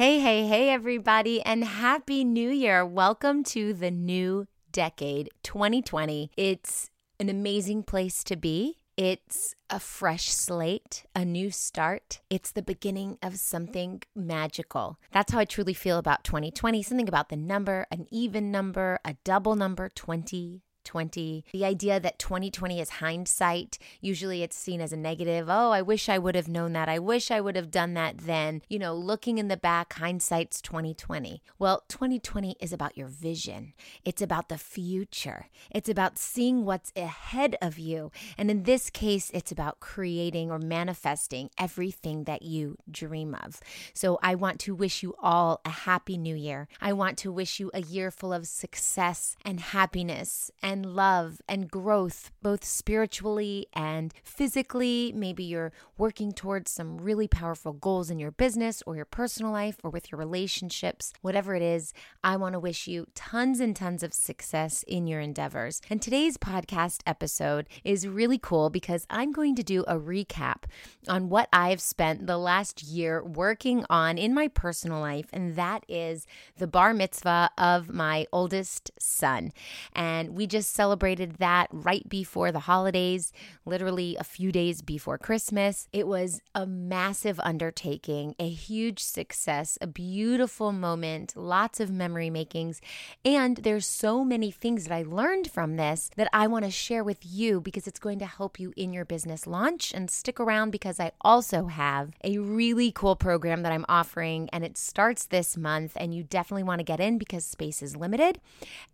Hey, hey, hey, everybody, and Happy New Year. Welcome to the new decade, 2020. It's an amazing place to be. It's a fresh slate, a new start. It's the beginning of something magical. That's how I truly feel about 2020. Something about the number, an even number, a double number, 20. 2020. The idea that 2020 is hindsight, usually it's seen as a negative. Oh, I wish I would have known that. I wish I would have done that then. You know, looking in the back, hindsight's 2020. Well, 2020 is about your vision. It's about the future. It's about seeing what's ahead of you. And in this case, it's about creating or manifesting everything that you dream of. So I want to wish you all a happy new year. I want to wish you a year full of success and happiness and and love and growth, both spiritually and physically. Maybe you're working towards some really powerful goals in your business or your personal life or with your relationships. Whatever it is, I want to wish you tons and tons of success in your endeavors. And today's podcast episode is really cool because I'm going to do a recap on what I've spent the last year working on in my personal life, and that is the bar mitzvah of my oldest son. And we just celebrated that right before the holidays, literally a few days before Christmas. It was a massive undertaking, a huge success, a beautiful moment, lots of memory makings. And there's so many things that I learned from this that I want to share with you because it's going to help you in your business launch. And stick around because I also have a really cool program that I'm offering, and it starts this month. And you definitely want to get in because space is limited.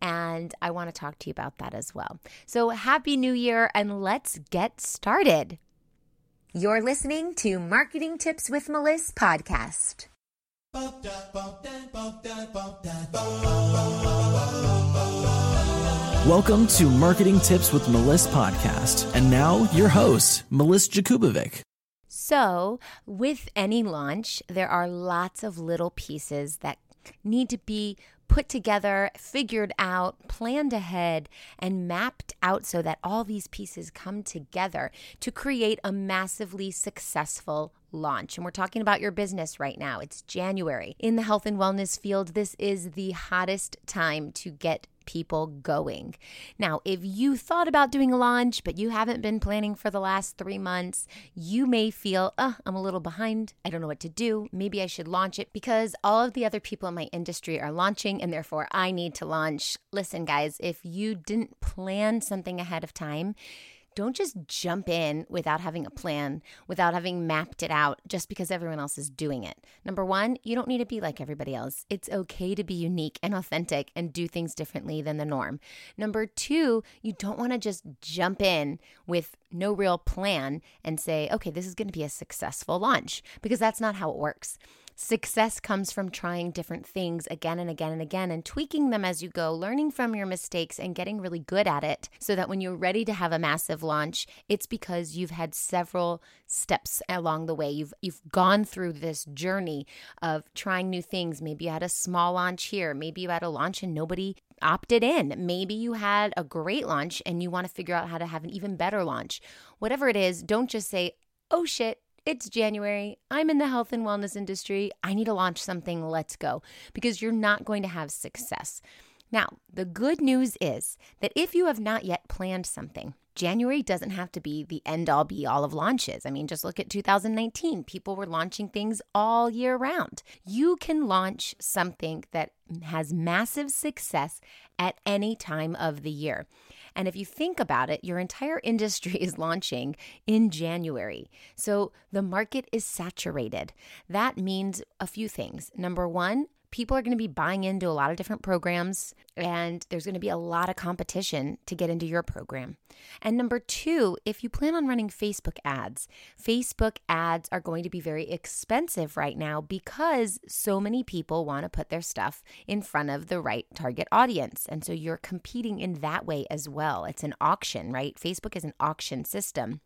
And I want to talk to you about that as well. So, Happy New Year, and let's get started. You're listening to Marketing Tips with Melissa podcast. Welcome to Marketing Tips with Melissa podcast. And now, your host, Melissa Jakubovic. So, with any launch, there are lots of little pieces that need to be put together, figured out, planned ahead, and mapped out so that all these pieces come together to create a massively successful launch. And we're talking about your business right now. It's January. In the health and wellness field, this is the hottest time to get people going. Now, if you thought about doing a launch, but you haven't been planning for the last three months, you may feel, uh, I'm a little behind. I don't know what to do. Maybe I should launch it because all of the other people in my industry are launching and therefore I need to launch. Listen, guys, if you didn't plan something ahead of time, don't just jump in without having a plan, without having mapped it out just because everyone else is doing it. Number one, you don't need to be like everybody else. It's okay to be unique and authentic and do things differently than the norm. Number two, you don't want to just jump in with no real plan and say, okay, this is going to be a successful launch because that's not how it works. Success comes from trying different things again and again and again and tweaking them as you go, learning from your mistakes and getting really good at it so that when you're ready to have a massive launch, it's because you've had several steps along the way. You've you've gone through this journey of trying new things. Maybe you had a small launch here, maybe you had a launch and nobody opted in. Maybe you had a great launch and you want to figure out how to have an even better launch. Whatever it is, don't just say, "Oh shit, it's January. I'm in the health and wellness industry. I need to launch something. Let's go. Because you're not going to have success. Now, the good news is that if you have not yet planned something, January doesn't have to be the end all be all of launches. I mean, just look at 2019. People were launching things all year round. You can launch something that has massive success at any time of the year. And if you think about it, your entire industry is launching in January. So the market is saturated. That means a few things. Number one, people are going to be buying into a lot of different programs and there's going to be a lot of competition to get into your program. And number two, if you plan on running Facebook ads, Facebook ads are going to be very expensive right now because so many people want to put their stuff in front of the right target audience. And so you're competing in that way as well. It's an auction, right? Facebook is an auction system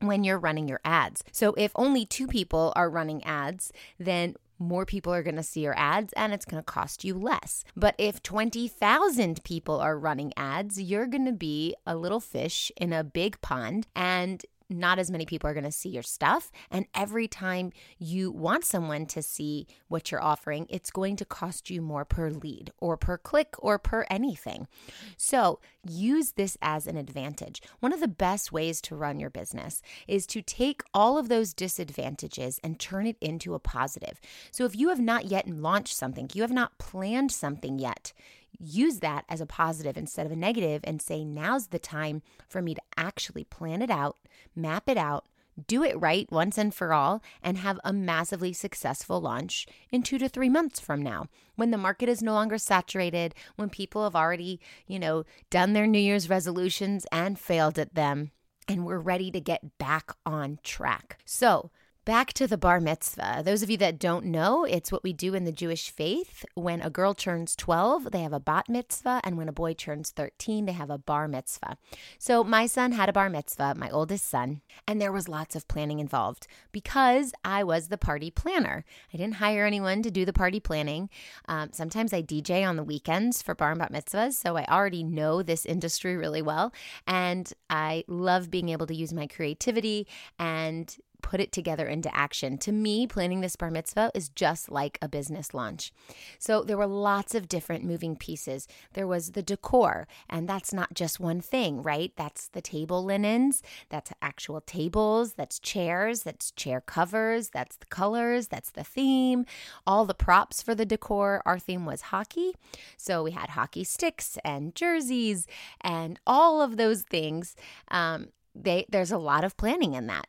when you're running your ads. So if only two people are running ads, then more people are going to see your ads and it's going to cost you less. But if 20,000 people are running ads, you're going to be a little fish in a big pond and not as many people are going to see your stuff. And every time you want someone to see what you're offering, it's going to cost you more per lead or per click or per anything. So use this as an advantage. One of the best ways to run your business is to take all of those disadvantages and turn it into a positive. So if you have not yet launched something, you have not planned something yet, use that as a positive instead of a negative and say, now's the time for me to actually plan it out, map it out, do it right once and for all, and have a massively successful launch in two to three months from now. When the market is no longer saturated, when people have already, you know, done their New Year's resolutions and failed at them, and we're ready to get back on track. So, Back to the bar mitzvah. Those of you that don't know, it's what we do in the Jewish faith. When a girl turns 12, they have a bat mitzvah, and when a boy turns 13, they have a bar mitzvah. So my son had a bar mitzvah, my oldest son, and there was lots of planning involved because I was the party planner. I didn't hire anyone to do the party planning. Um, sometimes I DJ on the weekends for bar and bat mitzvahs, so I already know this industry really well, and I love being able to use my creativity and put it together into action. To me, planning this bar mitzvah is just like a business launch. So there were lots of different moving pieces. There was the decor, and that's not just one thing, right? That's the table linens, that's actual tables, that's chairs, that's chair covers, that's the colors, that's the theme, all the props for the decor. Our theme was hockey. So we had hockey sticks and jerseys and all of those things. Um, they, there's a lot of planning in that.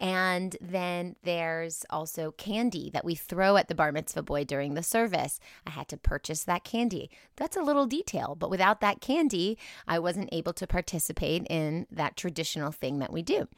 And then there's also candy that we throw at the bar mitzvah boy during the service. I had to purchase that candy. That's a little detail, but without that candy, I wasn't able to participate in that traditional thing that we do.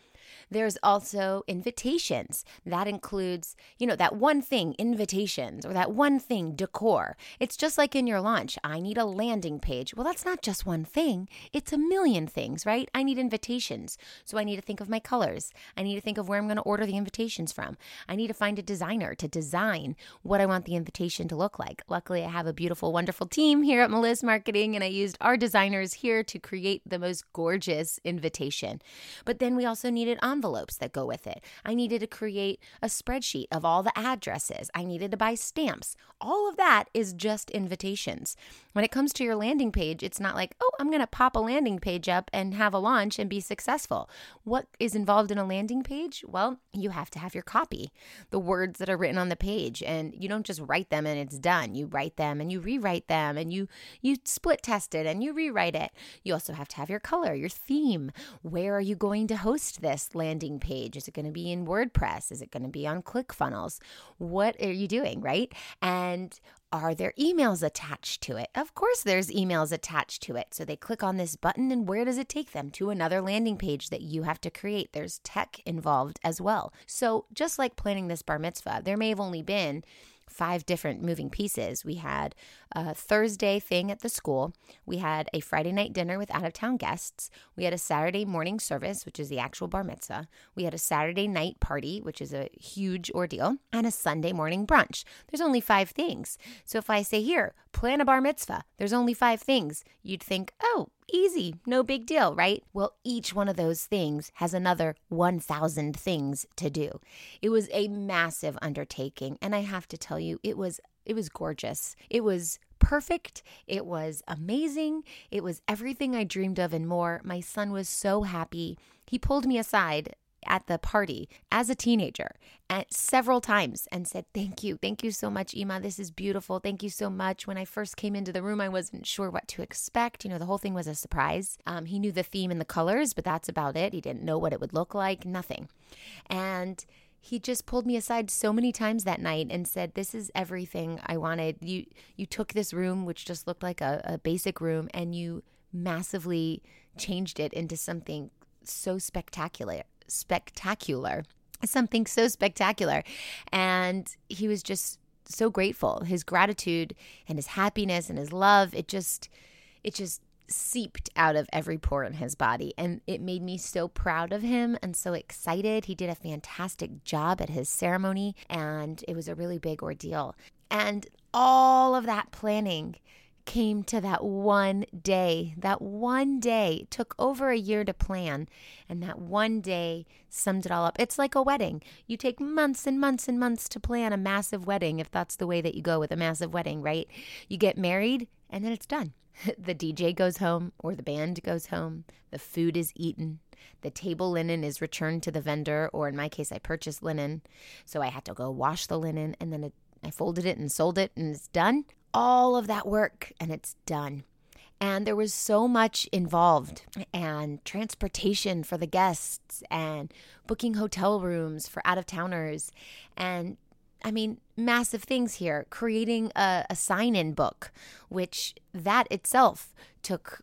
There's also invitations. That includes, you know, that one thing, invitations, or that one thing, decor. It's just like in your launch. I need a landing page. Well, that's not just one thing, it's a million things, right? I need invitations. So I need to think of my colors. I need to think of where I'm going to order the invitations from. I need to find a designer to design what I want the invitation to look like. Luckily, I have a beautiful, wonderful team here at Meliss Marketing, and I used our designers here to create the most gorgeous invitation. But then we also needed envelopes that go with it. I needed to create a spreadsheet of all the addresses. I needed to buy stamps. All of that is just invitations. When it comes to your landing page, it's not like, oh, I'm going to pop a landing page up and have a launch and be successful. What is involved in a landing page? Well, you have to have your copy, the words that are written on the page, and you don't just write them and it's done. You write them and you rewrite them and you you split test it and you rewrite it. You also have to have your color, your theme. Where are you going to host landing page? Is it going to be in WordPress? Is it going to be on ClickFunnels? What are you doing, right? And are there emails attached to it? Of course, there's emails attached to it. So they click on this button, and where does it take them? To another landing page that you have to create. There's tech involved as well. So, just like planning this bar mitzvah, there may have only been five different moving pieces. We had a Thursday thing at the school. We had a Friday night dinner with out of town guests. We had a Saturday morning service, which is the actual bar mitzvah. We had a Saturday night party, which is a huge ordeal, and a Sunday morning brunch. There's only five things. So if I say here, plan a bar mitzvah, there's only five things, you'd think, oh, Easy, no big deal, right? Well, each one of those things has another 1,000 things to do. It was a massive undertaking, and I have to tell you, it was it was gorgeous. It was perfect. It was amazing. It was everything I dreamed of and more. My son was so happy. He pulled me aside at the party as a teenager at several times and said, Thank you. Thank you so much, Ima. This is beautiful. Thank you so much. When I first came into the room, I wasn't sure what to expect. You know, the whole thing was a surprise. Um, he knew the theme and the colors, but that's about it. He didn't know what it would look like, nothing. And he just pulled me aside so many times that night and said this is everything i wanted you you took this room which just looked like a, a basic room and you massively changed it into something so spectacular spectacular, something so spectacular. And he was just so grateful. His gratitude and his happiness and his love, it just, it just seeped out of every pore in his body. And it made me so proud of him and so excited. He did a fantastic job at his ceremony, and it was a really big ordeal. And all of that planning came to that one day. That one day took over a year to plan, and that one day summed it all up. It's like a wedding. You take months and months and months to plan a massive wedding, if that's the way that you go with a massive wedding, right? You get married, and then it's done. the DJ goes home, or the band goes home, the food is eaten, the table linen is returned to the vendor, or in my case, I purchased linen. So I had to go wash the linen and then it, I folded it and sold it and it's done. All of that work and it's done. And there was so much involved, and transportation for the guests, and booking hotel rooms for out of towners, and I mean, massive things here. Creating a, a sign in book, which that itself took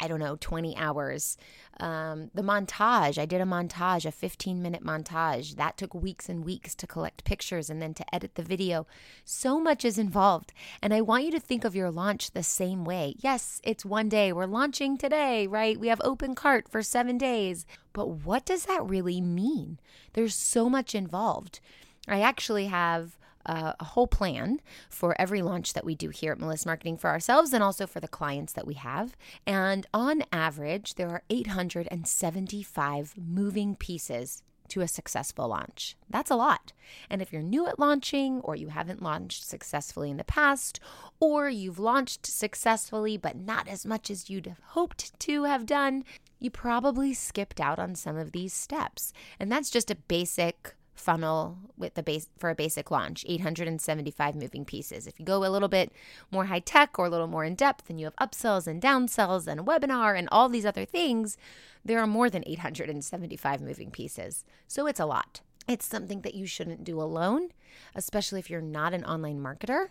I don't know, 20 hours. Um, the montage, I did a montage, a 15 minute montage. That took weeks and weeks to collect pictures and then to edit the video. So much is involved. And I want you to think of your launch the same way. Yes, it's one day. We're launching today, right? We have open cart for seven days. But what does that really mean? There's so much involved. I actually have a whole plan for every launch that we do here at Melissa Marketing for ourselves and also for the clients that we have. And on average, there are 875 moving pieces to a successful launch. That's a lot. And if you're new at launching, or you haven't launched successfully in the past, or you've launched successfully but not as much as you'd have hoped to have done, you probably skipped out on some of these steps. And that's just a basic funnel with the base for a basic launch 875 moving pieces. If you go a little bit more high tech or a little more in depth and you have upsells and downsells and a webinar and all these other things there are more than 875 moving pieces. So it's a lot. It's something that you shouldn't do alone especially if you're not an online marketer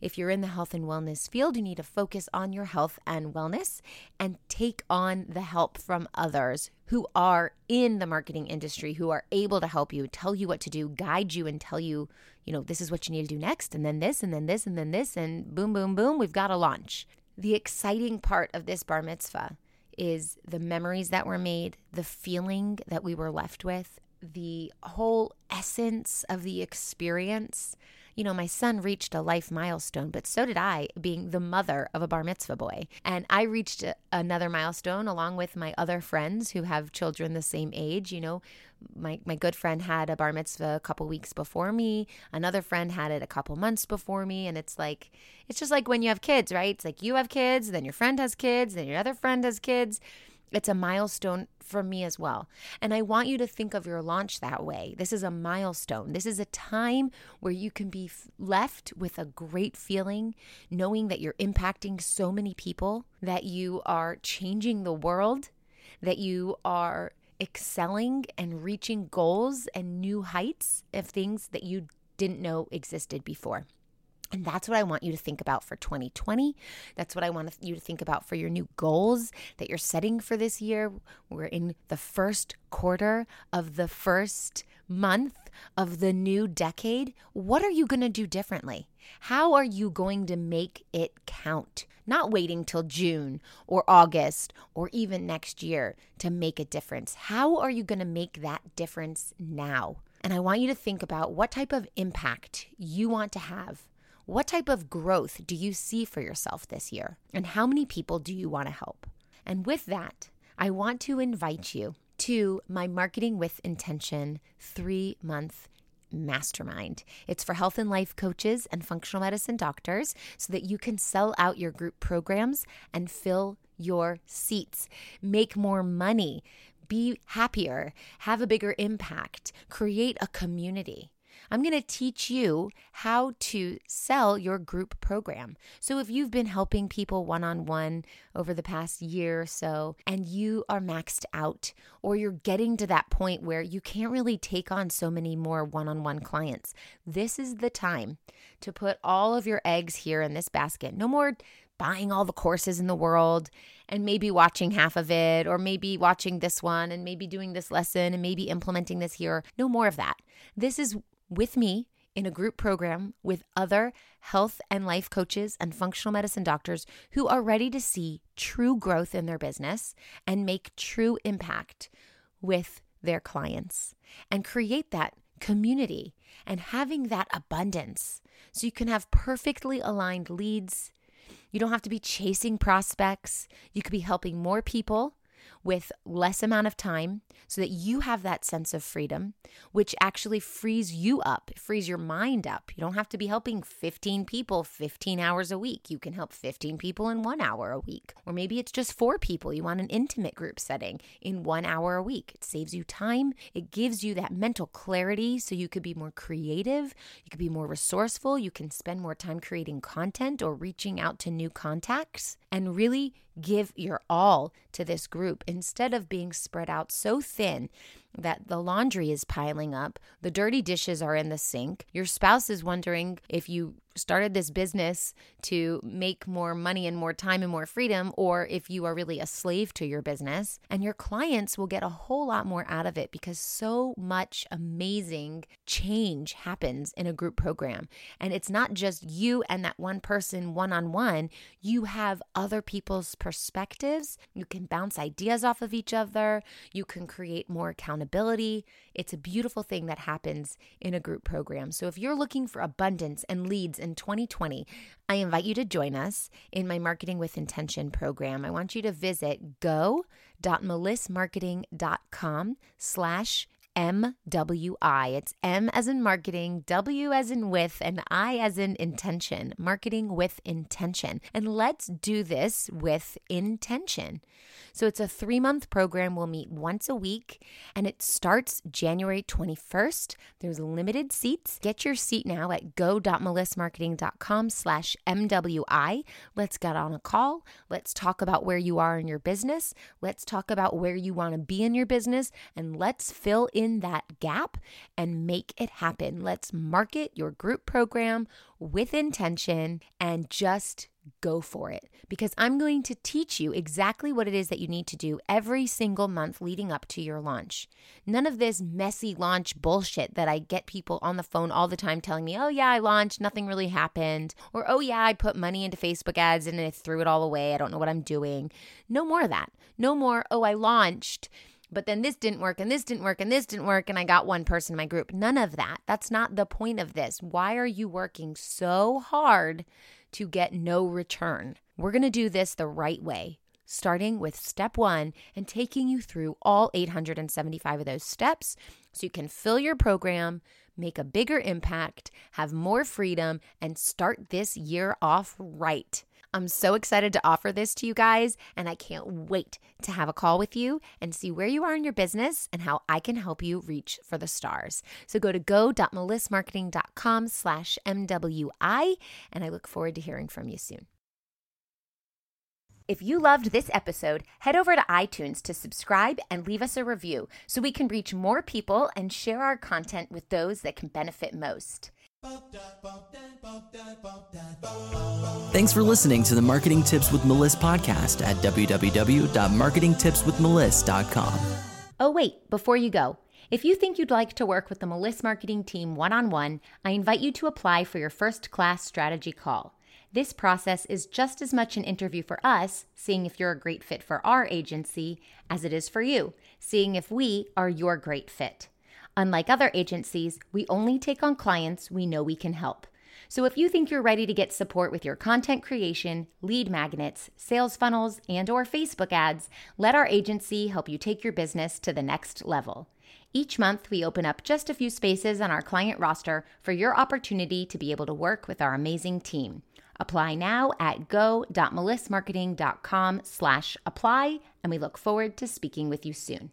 if you're in the health and wellness field, you need to focus on your health and wellness and take on the help from others who are in the marketing industry, who are able to help you, tell you what to do, guide you, and tell you, you know, this is what you need to do next, and then this, and then this, and then this, and boom, boom, boom, we've got a launch. The exciting part of this bar mitzvah is the memories that were made, the feeling that we were left with, the whole essence of the experience you know, my son reached a life milestone, but so did I, being the mother of a bar mitzvah boy. And I reached a, another milestone along with my other friends who have children the same age. You know, my, my good friend had a bar mitzvah a couple weeks before me. Another friend had it a couple months before me. And it's like, it's just like when you have kids, right? It's like you have kids, then your friend has kids, then your other friend has kids it's a milestone for me as well. And I want you to think of your launch that way. This is a milestone. This is a time where you can be left with a great feeling, knowing that you're impacting so many people, that you are changing the world, that you are excelling and reaching goals and new heights of things that you didn't know existed before. And that's what I want you to think about for 2020. That's what I want you to think about for your new goals that you're setting for this year. We're in the first quarter of the first month of the new decade. What are you going to do differently? How are you going to make it count? Not waiting till June or August or even next year to make a difference. How are you going to make that difference now? And I want you to think about what type of impact you want to have what type of growth do you see for yourself this year? And how many people do you want to help? And with that, I want to invite you to my Marketing with Intention three month mastermind. It's for health and life coaches and functional medicine doctors so that you can sell out your group programs and fill your seats, make more money, be happier, have a bigger impact, create a community. I'm going to teach you how to sell your group program. So, if you've been helping people one on one over the past year or so, and you are maxed out, or you're getting to that point where you can't really take on so many more one on one clients, this is the time to put all of your eggs here in this basket. No more buying all the courses in the world and maybe watching half of it, or maybe watching this one and maybe doing this lesson and maybe implementing this here. No more of that. This is with me in a group program with other health and life coaches and functional medicine doctors who are ready to see true growth in their business and make true impact with their clients and create that community and having that abundance so you can have perfectly aligned leads. You don't have to be chasing prospects. You could be helping more people with less amount of time so that you have that sense of freedom, which actually frees you up, frees your mind up. You don't have to be helping 15 people 15 hours a week. You can help 15 people in one hour a week. Or maybe it's just four people. You want an intimate group setting in one hour a week. It saves you time, it gives you that mental clarity so you could be more creative, you could be more resourceful, you can spend more time creating content or reaching out to new contacts and really give your all to this group instead of being spread out so thin that the laundry is piling up, the dirty dishes are in the sink, your spouse is wondering if you started this business to make more money and more time and more freedom, or if you are really a slave to your business. And your clients will get a whole lot more out of it because so much amazing change happens in a group program. And it's not just you and that one person one on one, you have other people's perspectives. You can bounce ideas off of each other, you can create more accountability. It's a beautiful thing that happens in a group program. So if you're looking for abundance and leads in 2020, I invite you to join us in my Marketing with Intention program. I want you to visit go.melissmarketing.com slash MWI. It's M as in marketing, W as in with, and I as in intention. Marketing with intention. And let's do this with intention. So it's a three month program. We'll meet once a week and it starts January 21st. There's limited seats. Get your seat now at go.melissmarketing.com slash MWI. Let's get on a call. Let's talk about where you are in your business. Let's talk about where you want to be in your business and let's fill in in that gap and make it happen. Let's market your group program with intention and just go for it because I'm going to teach you exactly what it is that you need to do every single month leading up to your launch. None of this messy launch bullshit that I get people on the phone all the time telling me, oh, yeah, I launched, nothing really happened. Or, oh, yeah, I put money into Facebook ads and I threw it all away. I don't know what I'm doing. No more of that. No more, oh, I launched but then this didn't work and this didn't work and this didn't work and I got one person in my group. None of that. That's not the point of this. Why are you working so hard to get no return? We're going to do this the right way, starting with step one and taking you through all 875 of those steps so you can fill your program, make a bigger impact, have more freedom, and start this year off right. I'm so excited to offer this to you guys, and I can't wait to have a call with you and see where you are in your business and how I can help you reach for the stars. So go to go.melissmarketing.com slash MWI, and I look forward to hearing from you soon. If you loved this episode, head over to iTunes to subscribe and leave us a review so we can reach more people and share our content with those that can benefit most. Thanks for listening to the Marketing Tips with Meliss podcast at www.marketingtipswithmeliss.com. Oh, wait, before you go, if you think you'd like to work with the Meliss marketing team one on one, I invite you to apply for your first class strategy call. This process is just as much an interview for us, seeing if you're a great fit for our agency, as it is for you, seeing if we are your great fit. Unlike other agencies, we only take on clients we know we can help. So if you think you're ready to get support with your content creation, lead magnets, sales funnels, and or Facebook ads, let our agency help you take your business to the next level. Each month, we open up just a few spaces on our client roster for your opportunity to be able to work with our amazing team. Apply now at go.melissmarketing.com slash apply, and we look forward to speaking with you soon.